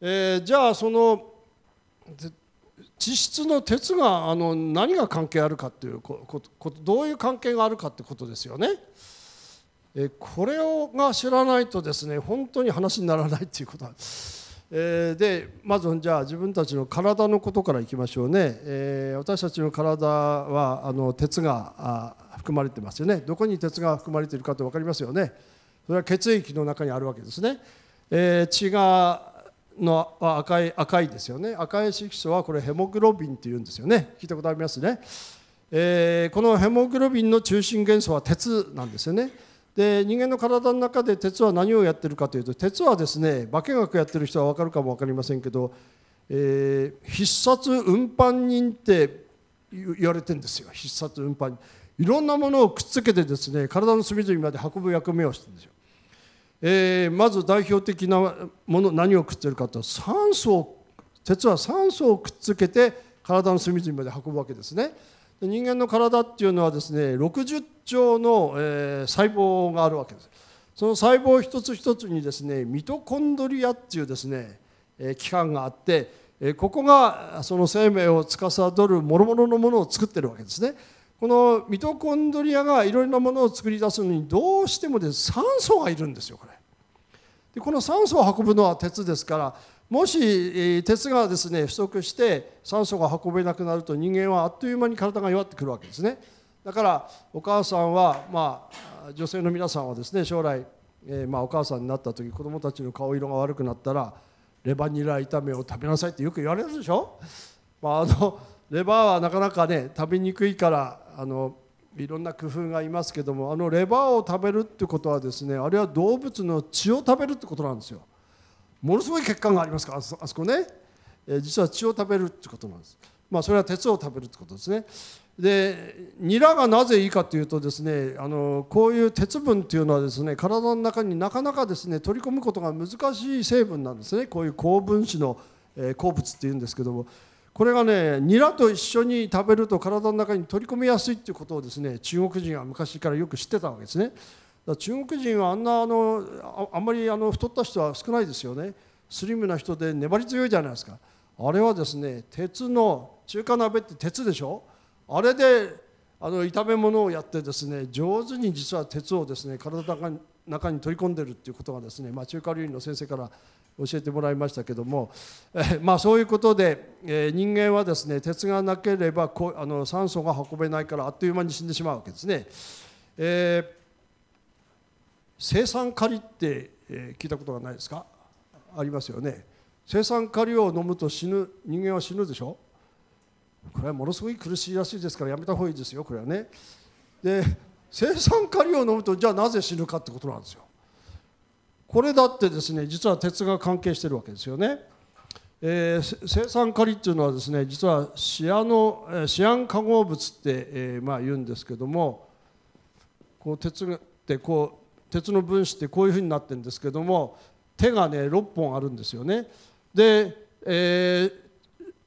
えー、じゃあその地質の鉄があの何が関係あるかっていうことどういう関係があるかってことですよね。えー、これをが知らないとですね本当に話にならないっていうことなんです。えー、でまずじゃあ自分たちの体のことからいきましょうね、えー、私たちの体はあの鉄が含まれてますよねどこに鉄が含まれているかって分かりますよねそれは血液の中にあるわけですね、えー、血がの赤い赤いですよね。赤い色素はこれヘモグロビンっていうんですよね。聞いたことありますね、えー、このヘモグロビンの中心元素は鉄なんですよね。で人間の体の中で鉄は何をやってるかというと鉄はですね化学やってる人は分かるかも分かりませんけど、えー、必殺運搬人って言われてるんですよ。必殺運搬。人いろんなものをくっつけてですね体の隅々まで運ぶ役目をしてるんですよ、えー、まず代表的なもの何をくっつけるかというと酸素を鉄は酸素をくっつけて体の隅々まで運ぶわけですね。人間の体っていうのはですね60兆の、えー、細胞があるわけです。その細胞一つ一つにですねミトコンドリアっていうですね、えー、器官があって、ここがその生命を司る諸々のものを作ってるわけですね。このミトコンドリアがいろいろなものを作り出すのにどうしてもで、酸素がいるんですよこれ。でこの酸素を運ぶのは鉄ですからもし鉄がですね不足して酸素が運べなくなると人間はあっという間に体が弱ってくるわけですね。だからお母さんはまあ女性の皆さんはですね将来、えー、まあお母さんになった時子供たちの顔色が悪くなったらレバニラ炒めを食べなさいってよく言われるでしょ、まあ、あのレバーはなかなかね食べにくいからあのいろんな工夫がありますけどもあのレバーを食べるってことはですねあれは動物の血を食べるってことなんですよ。ものすごい血管がありますからあそこね、え、実は血を食べるってことなんです。まあそれは鉄を食べるってことですね。でニラがなぜいいかというとですねあのこういう鉄分っていうのはですね体の中になかなかですね取り込むことが難しい成分なんですね。こういう高分子の、えー、鉱物っていうんですけども。これがねニラと一緒に食べると体の中に取り込みやすいっていうことをですね中国人は昔からよく知ってたわけですね。中国人はあんなあのあんまりあの太った人は少ないですよね。スリムな人で粘り強いじゃないですか。あれはですね鉄の中華鍋って鉄でしょ？あれであの炒め物をやってですね上手に実は鉄をですね体の中に取り込んでるっていうことがですね、まあ、中華料理の先生から教えてもらいましたけども、え まあ、そういうことで、えー、人間はですね鉄がなければこあの酸素が運べないからあっという間に死んでしまうわけですね。えー生酸カリって、え聞いたことがないですか？ありますよね。生酸カリを飲むと死ぬ人間は死ぬでしょ？これはものすごい苦しいらしいですからやめた方がいいですよこれはね。で生酸カリを飲むとじゃあなぜ死ぬかってことなんですよ。これだってですね実は鉄が関係してるわけですよね、えー、生酸カリっていうのはですね実はシアノシアン化合物って、えー、まあ言うんですけどもこう鉄ってこう鉄の分子ってこういうふうになってるんですけども手がね6本あるんですよね。で、えー、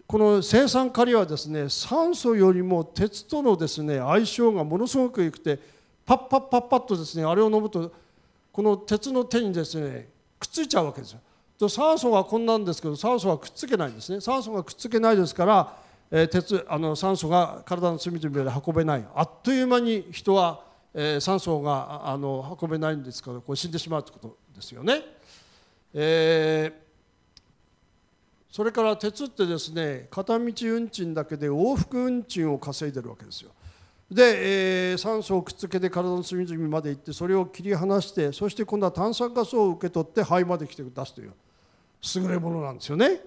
この生酸カリはですね酸素よりも鉄とのですね相性がものすごく良くてパッパッパッパッとですねあれを飲むとこの鉄の手にですねくっついちゃうわけですよ。と酸素はこんなんですけど酸素はくっつけないんですね酸素がくっつけないですから、えー、鉄あの酸素が体の隅々で運べないあっという間に人はえー、酸素があの運べないんですからこう死んでしまうということですよね。えー、それから鉄ってですね片道運賃だけで往復運賃を稼いでるわけですよ。で、えー、酸素をくっつけて体の隅々まで行ってそれを切り離してそして今度は炭酸ガスを受け取って肺まで来て出すという優れものなんですよね。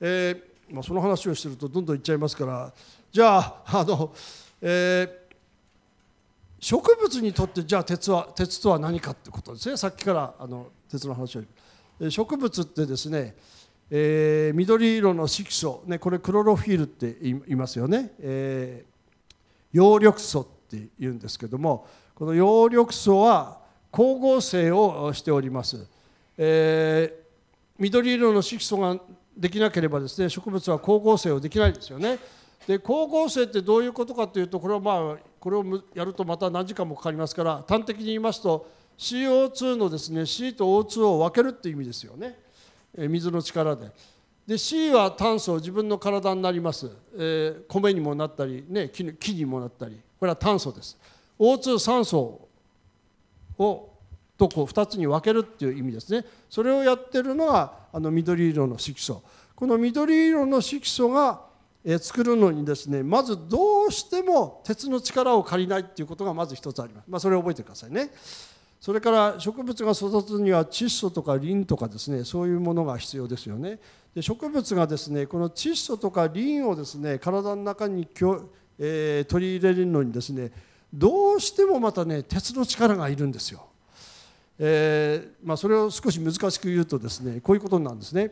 えーまあ、その話をしてるとどんどんいっちゃいますから。じゃああの、えー植物にとってじゃあ鉄は鉄とは何かってことですね。さっきからあの鉄の話を。植物ってですね、えー、緑色の色素、ね、これクロロフィールって言いますよね、えー、葉緑素って言うんですけどもこの葉緑素は光合成をしております、えー、緑色の色素ができなければですね植物は光合成をできないんですよね。で光合成ってどういうことかというとこれはまあこれをやるとまた何時間もかかりますから端的に言いますと CO2 のですね C と O2 を分けるっていう意味ですよね。水の力で。で C は炭素自分の体になります、えー、米にもなったり、ね、木木にもなったり。これは炭素です。O2 酸素をとこう2つに分けるっていう意味ですね。それをやってるのがあの緑色の色素。この緑色の色素が作るのにですねまずどうしても鉄の力を借りないっていうことがまず一つあります、まあ、それを覚えてくださいね。それから植物が育つには窒素とかリンとかですねそういうものが必要ですよね。で植物がですねこの窒素とかリンをですね体の中にきょえー、取り入れるのにですねどうしてもまたね鉄の力がいるんですよ、えーまあ、それを少し難しく言うとですねこういうことなんですね。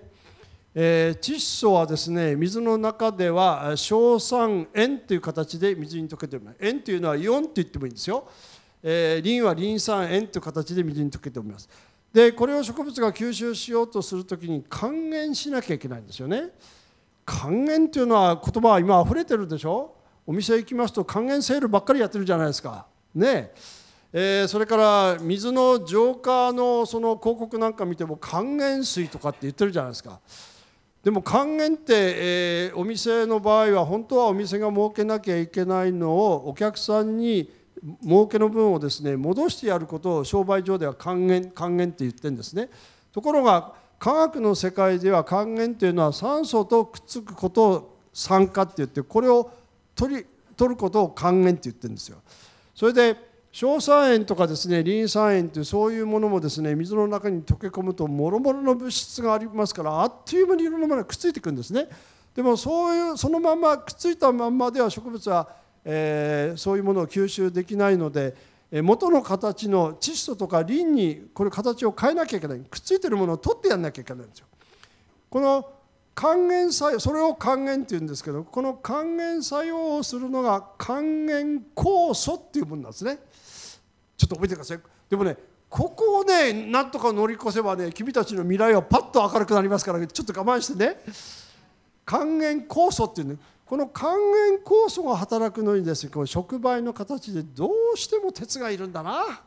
えー、窒素はですね水の中では硝酸塩という形で水に溶けております塩というのはイオンと言ってもいいんですよ、えー、リンはリン酸塩という形で水に溶けております。でこれを植物が吸収しようとするときに還元しなきゃいけないんですよね。還元というのは言葉は今溢れてるでしょ？お店行きますと還元セールばっかりやってるじゃないですか。ね。えー、それから水の浄化のその広告なんか見ても還元水とかって言ってるじゃないですか。でも還元って、えー、お店の場合は本当はお店が儲けなきゃいけないのをお客さんに儲けの分をですね戻してやることを商売上では還元還元って言ってるんですね。ところが科学の世界では還元というのは酸素とくっつくことを酸化って言ってこれを取り取ることを還元って言ってるんですよ。それで硝酸塩とかですねリン酸塩というそういうものもですね水の中に溶け込むともろもろの物質がありますからあっという間にいろんなものがくっついてくるんですね。でもそういうそのままくっついたまんまでは植物は、えー、そういうものを吸収できないので元の形の窒素とかリンにこれ形を変えなきゃいけない。くっついてるものを取ってやんなきゃいけないんですよ。この還元作用それを還元っていうんですけどこの還元作用をするのが還元酵素っていうものなんですね。ちょっと覚えてください。でもねここをねなんとか乗り越せばね君たちの未来はパッと明るくなりますからちょっと我慢してね。還元酵素っていうねこの還元酵素が働くのにですねこの触媒の形でどうしても鉄がいるんだな、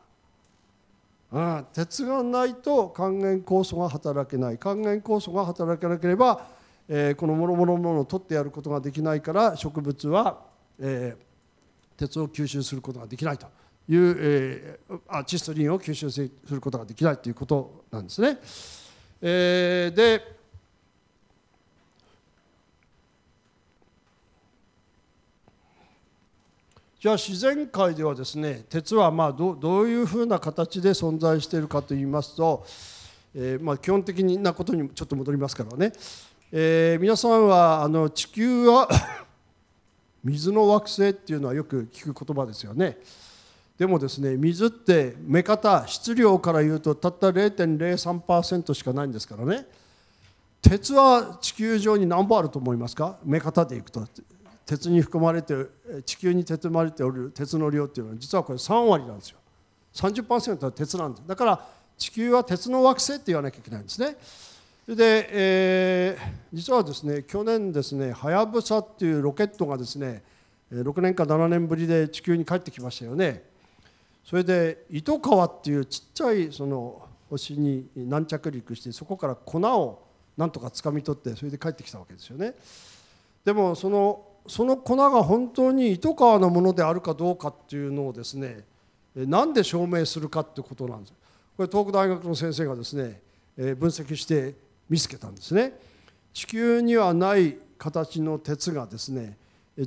うん、鉄がないと還元酵素が働けない還元酵素が働けなければ、えー、この諸々のものを取ってやることができないから植物は、えー、鉄を吸収することができないと。いう、えー、あ窒素リンを吸収することができないということなんですね。えー、でじゃあ自然界ではですね鉄はまどういうふうな形で存在しているかといいますと、えー、ま基本的なことにちょっと戻りますからね、えー、皆さんはあの地球は 水の惑星っていうのはよく聞く言葉ですよね。でもですね水って目方質量から言うとたった0.03%しかないんですからね。鉄は地球上に何本あると思いますか？目方でいくと。鉄に含まれて地球に含まれておる鉄の量っていうのは実はこれ3割なんですよ。30%は鉄なんです。だから地球は鉄の惑星って言わなきゃいけないんですね。で、えー、実はですね去年ですねはやぶさっていうロケットがですね6年か7年ぶりで地球に帰ってきましたよね。それで糸川っていうちっちゃいその星に軟着陸してそこから粉をなんとか掴み取ってそれで帰ってきたわけですよね。でもそのその粉が本当に糸川のものであるかどうかっていうのをですねなんで証明するかってことなんですこれ東北大学の先生がですね分析して見つけたんですね地球にはない形の鉄がですね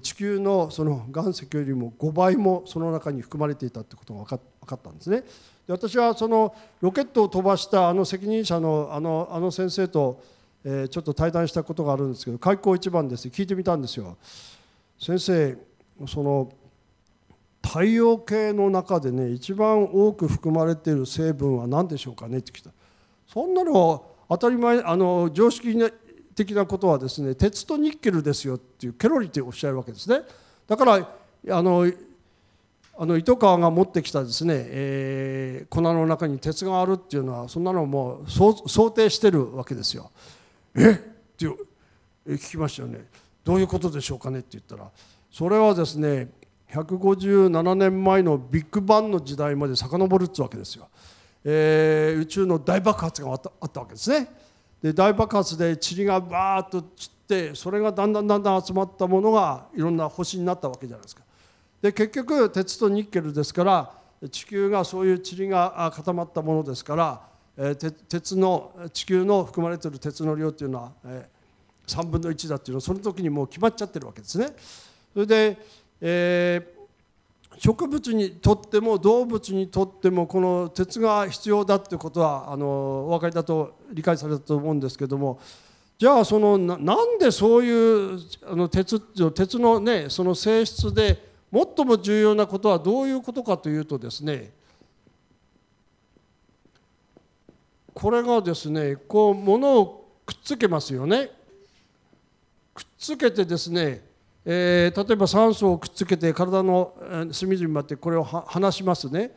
地球のその岩石よりも5倍もその中に含まれていたってことが分か分かったんですね。で私はそのロケットを飛ばしたあの責任者のあのあの先生と、えー、ちょっと対談したことがあるんですけど開口一番です聞いてみたんですよ。先生その太陽系の中でね一番多く含まれている成分は何でしょうかねって聞いたそんなの当たり前あの常識的なことはですね鉄とニッケルですよっていうケロリっておっしゃるわけですねだからあのあの糸川が持ってきたですね、えー、粉の中に鉄があるっていうのはそんなのもう想定してるわけですよ。え？って聞きましたよね。どういうことでしょうかねって言ったらそれはですね157年前のビッグバンの時代まで遡るってわけですよ。えー、宇宙の大爆発があったあったわけですね。で大爆発で塵がバーッと散ってそれがだんだんだんだん集まったものがいろんな星になったわけじゃないですか。で結局鉄とニッケルですから地球がそういう塵が固まったものですから、え鉄の地球の含まれてる鉄の量っていうのは、え3分の1だっていうのはその時にもう決まっちゃってるわけですね。それで、えー植物にとっても動物にとってもこの鉄が必要だってことはあのお分かりだと理解されたと思うんですけどもじゃあそのなんでそういうあの鉄鉄のねその性質で最も重要なことはどういうことかというとですねこれがですねこう物をくっつけますよね。くっつけてですねえー、例えば酸素をくっつけて体の隅々までこれを離しますね。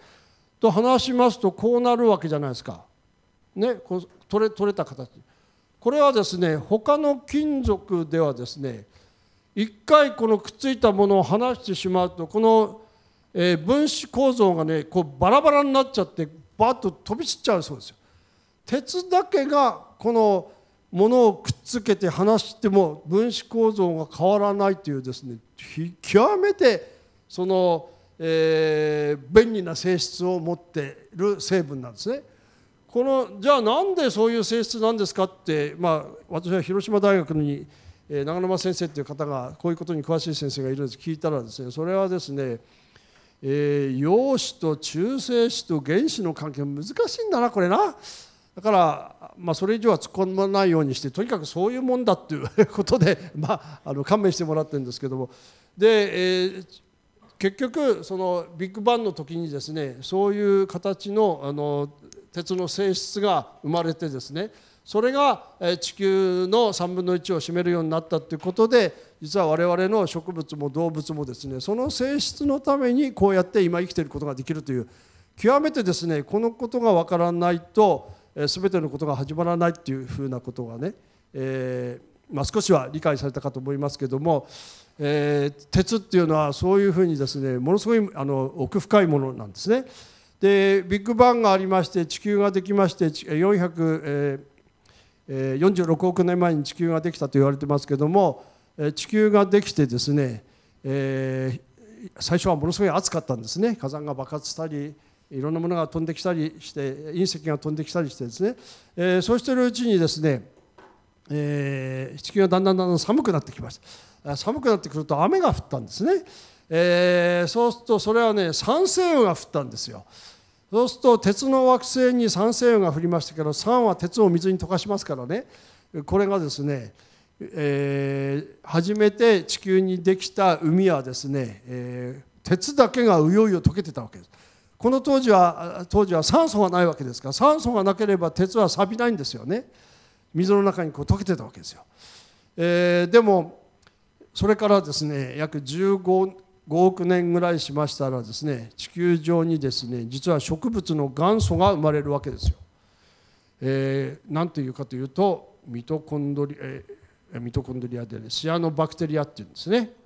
と離しますとこうなるわけじゃないですか、ね、こう取れ取れた形。これはですね他の金属ではですね一回このくっついたものを離してしまうとこの、え、分子構造がねこうバラバラになっちゃってバッと飛び散っちゃうそうですよ。鉄だけがこのものをくっつけて離しても分子構造が変わらないというですね極めてその、えー、便利な性質を持っている成分なんですね。このじゃあなんでそういう性質なんですかって、まあ、私は広島大学に、えー、長沼先生という方がこういうことに詳しい先生がいるんです聞いたらですねそれはですね、えー、陽子と中性子と原子の関係難しいんだなこれな。だから、まあ、それ以上は突っ込まないようにしてとにかくそういうもんだっていうことで、まあ、あの勘弁してもらってるんですけども。で、えー、結局そのビッグバンの時にですねそういう形のあの鉄の性質が生まれてですねそれが地球の3分の1を占めるようになったということで実は我々の植物も動物もですねその性質のためにこうやって今生きていることができるという極めてですねこのことがわからないと全てのことが始まらないっていうふうなことがね、えーまあ、少しは理解されたかと思いますけども、えー、鉄っていうのはそういうふうにですねものすごいあの奥深いものなんですね。でビッグバンがありまして地球ができまして446億年前に地球ができたと言われてますけども地球ができてですね、えー、最初はものすごい暑かったんですね火山が爆発したりいろんなものが飛んできたりして隕石が飛んできたりしてですね、えー、そうしているうちにですね、えー、地球がだんだんだんだん寒くなってきました寒くなってくると雨が降ったんですね、えー、そうするとそれはね酸性雨が降ったんですよ。そうすると鉄の惑星に酸性雨が降りましたけど酸は鉄を水に溶かしますからね。これがですね、えー、初めて地球にできた海はですね、えー、鉄だけがうよいよ溶けてたわけです。この当時は当時は酸素がないわけですから酸素がなければ鉄は錆びないんですよね水の中にこう溶けてたわけですよ、えー、でもそれからですね約15億年ぐらいしましたらですね地球上にですね実は植物の元祖が生まれるわけですよ。えー、何ていうかというとミトコンドリ、えー、ミトコンドリアで、ね、シアノバクテリアっていうんですね。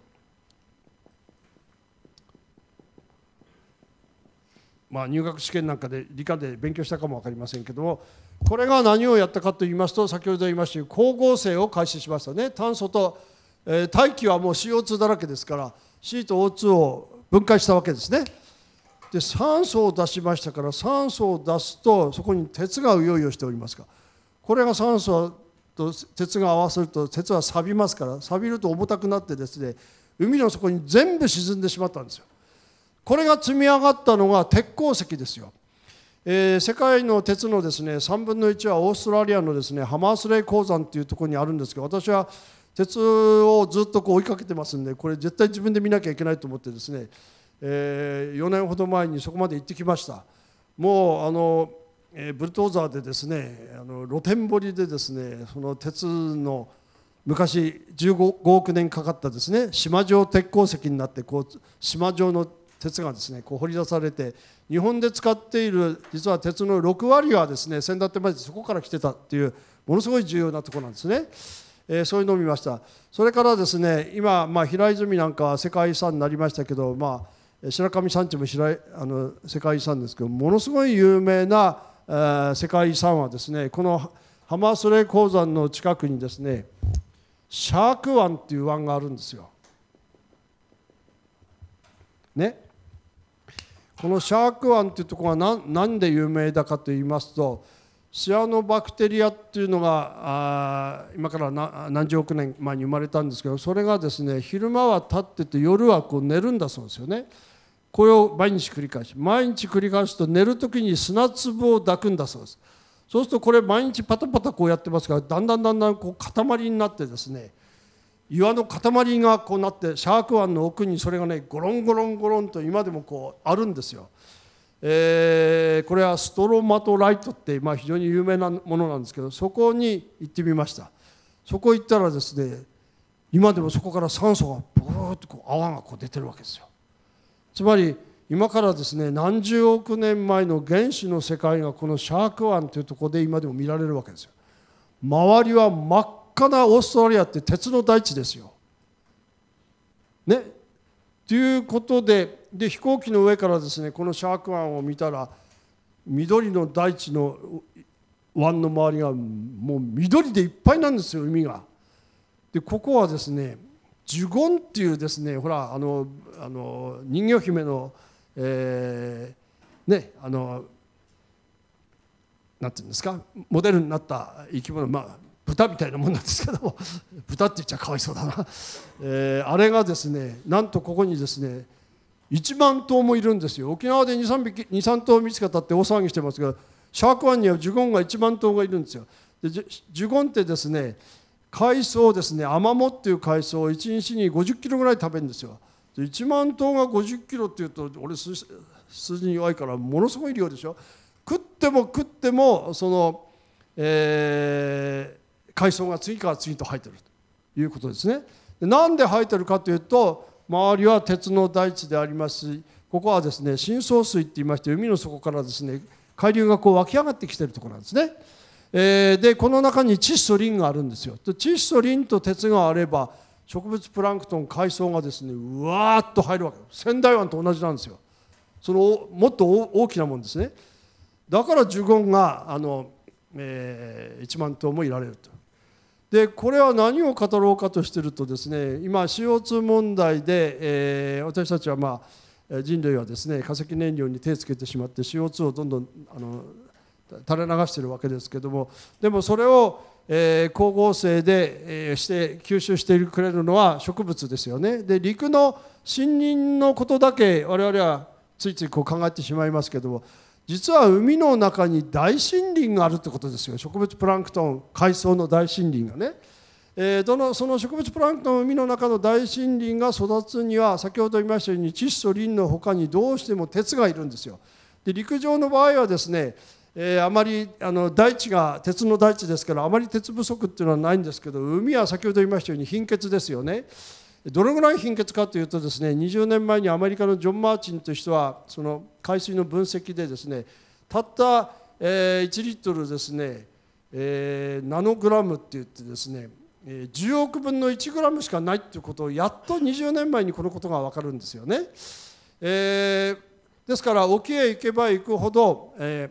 まあ、入学試験なんかで理科で勉強したかも分かりませんけどもこれが何をやったかと言いますと先ほど言いましたように光合成を開始しましたね。炭素と、えー、大気はもう CO2 だらけですから C と O2 を分解したわけですね。で酸素を出しましたから酸素を出すとそこに鉄がうよいよしておりますがこれが酸素と鉄が合わせると鉄は錆びますから錆びると重たくなってですね海の底に全部沈んでしまったんですよ。これが積み上がったのが鉄鉱石ですよ。えー、世界の鉄のですね3分の1はオーストラリアのですねハマースレイ鉱山っていうところにあるんですけど私は鉄をずっとこう追いかけてますんでこれ絶対自分で見なきゃいけないと思ってですね、えー、4年ほど前にそこまで行ってきましたもうあの、えー、ブルトーザーでですねあの露天掘りでですねその鉄の昔15億年かかったですね島状鉄鉱石になってこう島状の鉄がですねこう掘り出されて日本で使っている実は鉄の6割はですね先だってまでそこから来てたっていうものすごい重要なところなんですね。えー、そういうのを見ましたそれからですね今、まあ、平泉なんかは世界遺産になりましたけど、まあ、白神山地も白あの世界遺産ですけどものすごい有名な、えー、世界遺産はですねこのハマスレ鉱山の近くにですねシャーク湾っていう湾があるんですよ。ね？このシャーク湾っていうところが何で有名だかと言いますとシアノバクテリアっていうのがあ今から何十億年前に生まれたんですけどそれがですね昼間は立ってて夜はこう寝るんだそうですよね。これを毎日繰り返し毎日繰り返すと寝る時に砂粒を抱くんだそうです。そうするとこれ毎日パタパタこうやってますからだんだんだんだんこう塊になってですね岩の塊がこうなってシャーク湾の奥にそれがねゴロンゴロンゴロンと今でもこうあるんですよ。えー、これはストロマトライトって、まあ、非常に有名なものなんですけどそこに行ってみました。そこ行ったらですね今でもそこから酸素がブーッとこう泡がこう出てるわけですよ。つまり今からですね何十億年前の原始の世界がこのシャーク湾というところで今でも見られるわけですよ。周りは真っ赤なオーストラリアって鉄の大地ですよねということでで飛行機の上からですねこのシャーク湾を見たら緑の大地の湾の周りがもう緑でいっぱいなんですよ海が。でここはですねジュゴンっていうですねほらあのあの人魚姫の、えー、ねあのなんていうんですかモデルになった生き物まあ豚みたいなもんなんですけども。豚って言っちゃかわいそうだな、えー、あれがですねなんとここにですね1万頭もいるんですよ。沖縄で23匹23頭見つかったって大騒ぎしてますがシャーク湾にはジュゴンが1万頭がいるんですよ。でジュゴンってですね海藻ですねアマモっていう海藻を1日に50キロぐらい食べるんですよ。で1万頭が50キロっていうと俺数字に弱いからものすごい量でしょ。食っても食ってもその、えー、海藻が次から次と生えてるということですねでなんで生えてるかというと周りは鉄の大地でありますしここはですね深層水って言いまして海の底からですね海流がこう湧き上がってきてるとこなんですね。えー、でこの中に窒素リンがあるんですよ。で窒素リンと鉄があれば植物プランクトン海藻がですねうわーっと入るわけ仙台湾と同じなんですよ。そのもっと大きなもんですね。だからジュゴンがあの、えー、1万頭もいられると。でこれは何を語ろうかとしてるとですね今 CO2 問題で、えー、私たちはまあ人類はですね化石燃料に手をつけてしまって CO2 をどんどんあの垂れ流してるわけですけどもでもそれを、えー、光合成で、えー、して吸収してくれるのは植物ですよね。で陸の森林のことだけ我々はついついこう考えてしまいますけども実は海の中に大森林があるってことですよ。植物プランクトン海藻の大森林がね、えー、どのその植物プランクトン海の中の大森林が育つには先ほど言いましたように窒素リンの他にどうしても鉄がいるんですよ。で陸上の場合はですねえー、あまりあの大地が鉄の大地ですからあまり鉄不足っていうのはないんですけど海は先ほど言いましたように貧血ですよね。どれぐらい貧血かというとですね20年前にアメリカのジョン・マーチンという人はその海水の分析でですねたった、え1リットルですね、えナノグラムって言ってですね10億分の1グラムしかないっていうことをやっと20年前にこのことが分かるんですよね。えー、ですから沖へ行けば行くほど、え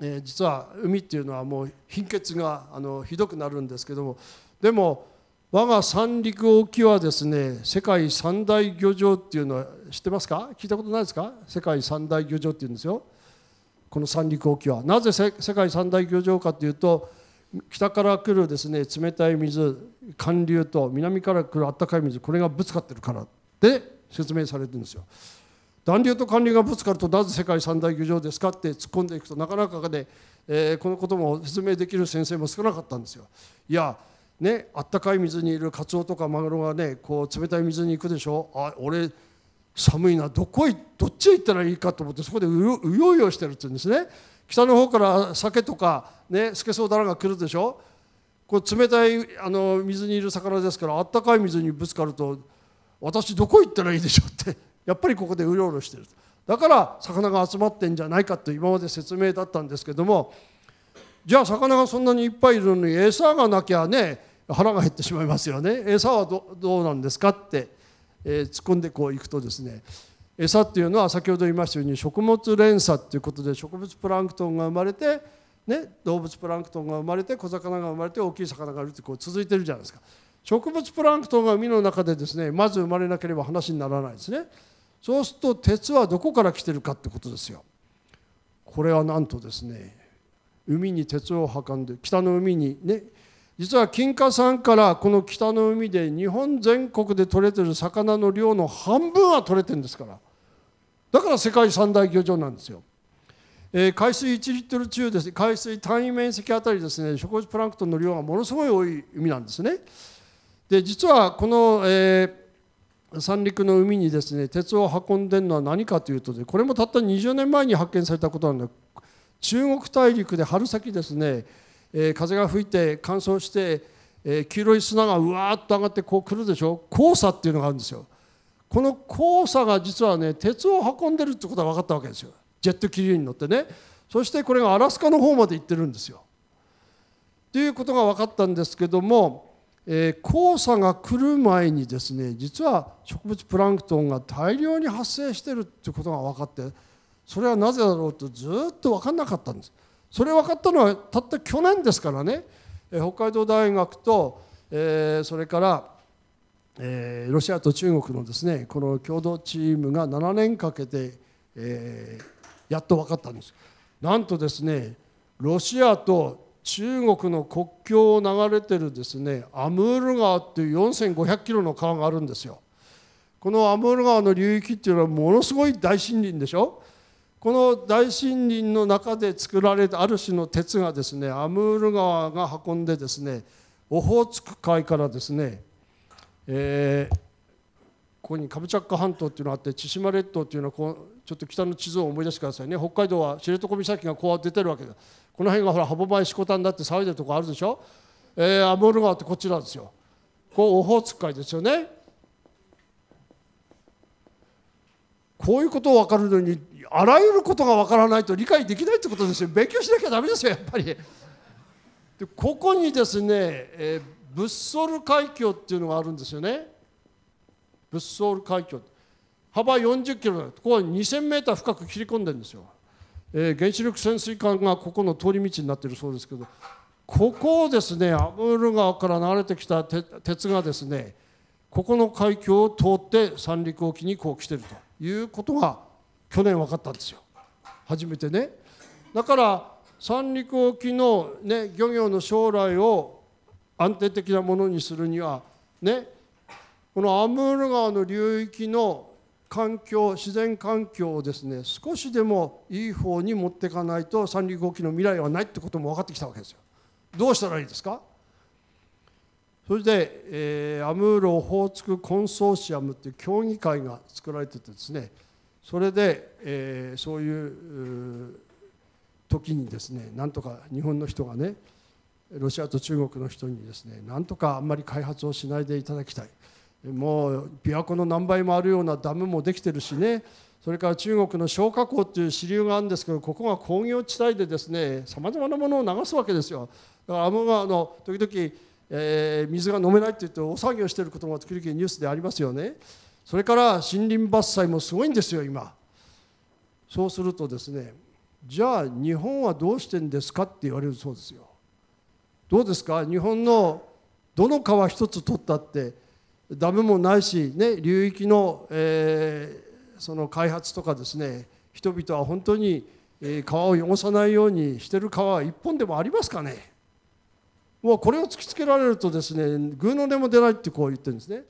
ー、実は海っていうのはもう貧血があのひどくなるんですけどもでも我が三陸沖はですね世界三大漁場っていうのは知ってますか？聞いたことないですか？世界三大漁場っていうんですよ。この三陸沖は。なぜ世界三大漁場かというと北から来るですね冷たい水寒流と南から来るあったかい水これがぶつかってるから。で説明されてるんですよ。暖流と寒流がぶつかるとなぜ世界三大漁場ですかって突っ込んでいくとなかなかで、えー、このことも説明できる先生も少なかったんですよ。いやね、あったかい水にいるカツオとかマグロがねこう冷たい水に行くでしょ？あ俺寒いな。どこへどっちへ行ったらいいかと思ってそこでうようようよしてるって言うんですね。北の方から酒とかねスケソウダラが来るでしょ？こう冷たいあの水にいる魚ですからあったかい水にぶつかると私どこ行ったらいいでしょうってやっぱりここでうろうろしてる。だから魚が集まってんじゃないかと今まで説明だったんですけどもじゃあ魚がそんなにいっぱいいるのに餌がなきゃね腹が減ってしまいますよね。餌はどうなんですかって、えー、突っ込んでこういくとですね。餌っていうのは先ほど言いましたように食物連鎖っていうことで植物プランクトンが生まれてね、動物プランクトンが生まれて小魚が生まれて大きい魚がいるってこう続いてるじゃないですか。植物プランクトンが海の中でですねまず生まれなければ話にならないですね。そうすると鉄はどこから来てるかってことですよ。これはなんとですね海に鉄を運んで北の海にね実は金華山からこの北の海で日本全国で取れてる魚の量の半分は取れてるんですからだから世界三大漁場なんですよ。えー、海水1リットル中です海水単位面積あたりですね植物プランクトンの量がものすごい多い海なんですね。で実はこの、えー、三陸の海にですね鉄を運んでるのは何かというとこれもたった20年前に発見されたことなんで中国大陸で春先ですね、えー、風が吹いて乾燥して、えー、黄色い砂がうわーっと上がってこう来るでしょ？黄砂っていうのがあるんですよ。この黄砂が実はね鉄を運んでるってことが分かったわけですよジェット気流に乗ってねそしてこれがアラスカの方まで行ってるんですよ。ということが分かったんですけども、えー、黄砂が来る前にですね実は植物プランクトンが大量に発生してるってことが分かってそれはなぜだろうとずっと分かんなかったんです。それ分かったのはたった去年ですからね、北海道大学と、えー、それからえー、ロシアと中国のですねこの共同チームが7年かけて、えー、やっと分かったんです。なんとですねロシアと中国の国境を流れてるですねアムール川っていう4500キロの川があるんですよ。このアムール川の流域っていうのはものすごい大森林でしょ。この大森林の中で作られたある種の鉄がですねアムール川が運んでですねオホーツク海からですねえー、ここにカムチャッカ半島っていうのがあって千島列島っていうのはこうちょっと北の地図を思い出してくださいね。北海道は知床岬がこう出てるわけだ。この辺がほら歯舞四股丹だって騒いでるとこあるでしょ、えー、アモール川ってこっちなんですよ。こうオホーツク海ですよね。こういうことを分かるのにあらゆることが分からないと理解できないってことですよ。勉強しなきゃダメですよやっぱり。でここにですね、えーブッソル海峡っていうのがあるんですよね。ブッソル海峡。幅40キロここは2000メーター深く切り込んでるんですよ、えー、原子力潜水艦がここの通り道になってるそうですけどここをですねアムール川から流れてきた鉄がですねここの海峡を通って三陸沖にこう来てると。いうことが去年分かったんですよ。初めてね。だから三陸沖の、ね、漁業の将来を安定的なものにするにはねこのアムール川の流域の環境自然環境をですね少しでもいい方に持っていかないと三陸沖の未来はないってことも分かってきたわけですよ。どうしたらいいですか？それで、えー、アムールオホーツクコンソーシアムっていう協議会が作られててですねそれで、えー、そういう時にですねなんとか日本の人がねロシアと中国の人にですねなんとかあんまり開発をしないでいただきたい。もう琵琶湖の何倍もあるようなダムもできてるしねそれから中国の消火口っていう支流があるんですけどここが工業地帯でですねさまざまなものを流すわけですよ。だからアム川の時々、えー、水が飲めないって言ってお作業していることも時々ニュースでありますよね。それから森林伐採もすごいんですよ今。そうするとですねじゃあ日本はどうしてんですかって言われるそうですよ。どうですか？日本のどの川一つ取ったってダメもないし、ね、流域の,、えー、その開発とかですね人々は本当に川を汚さないようにしてる川は一本でもありますかね？もうこれを突きつけられるとですね偶の音も出ないってこう言ってるんですね。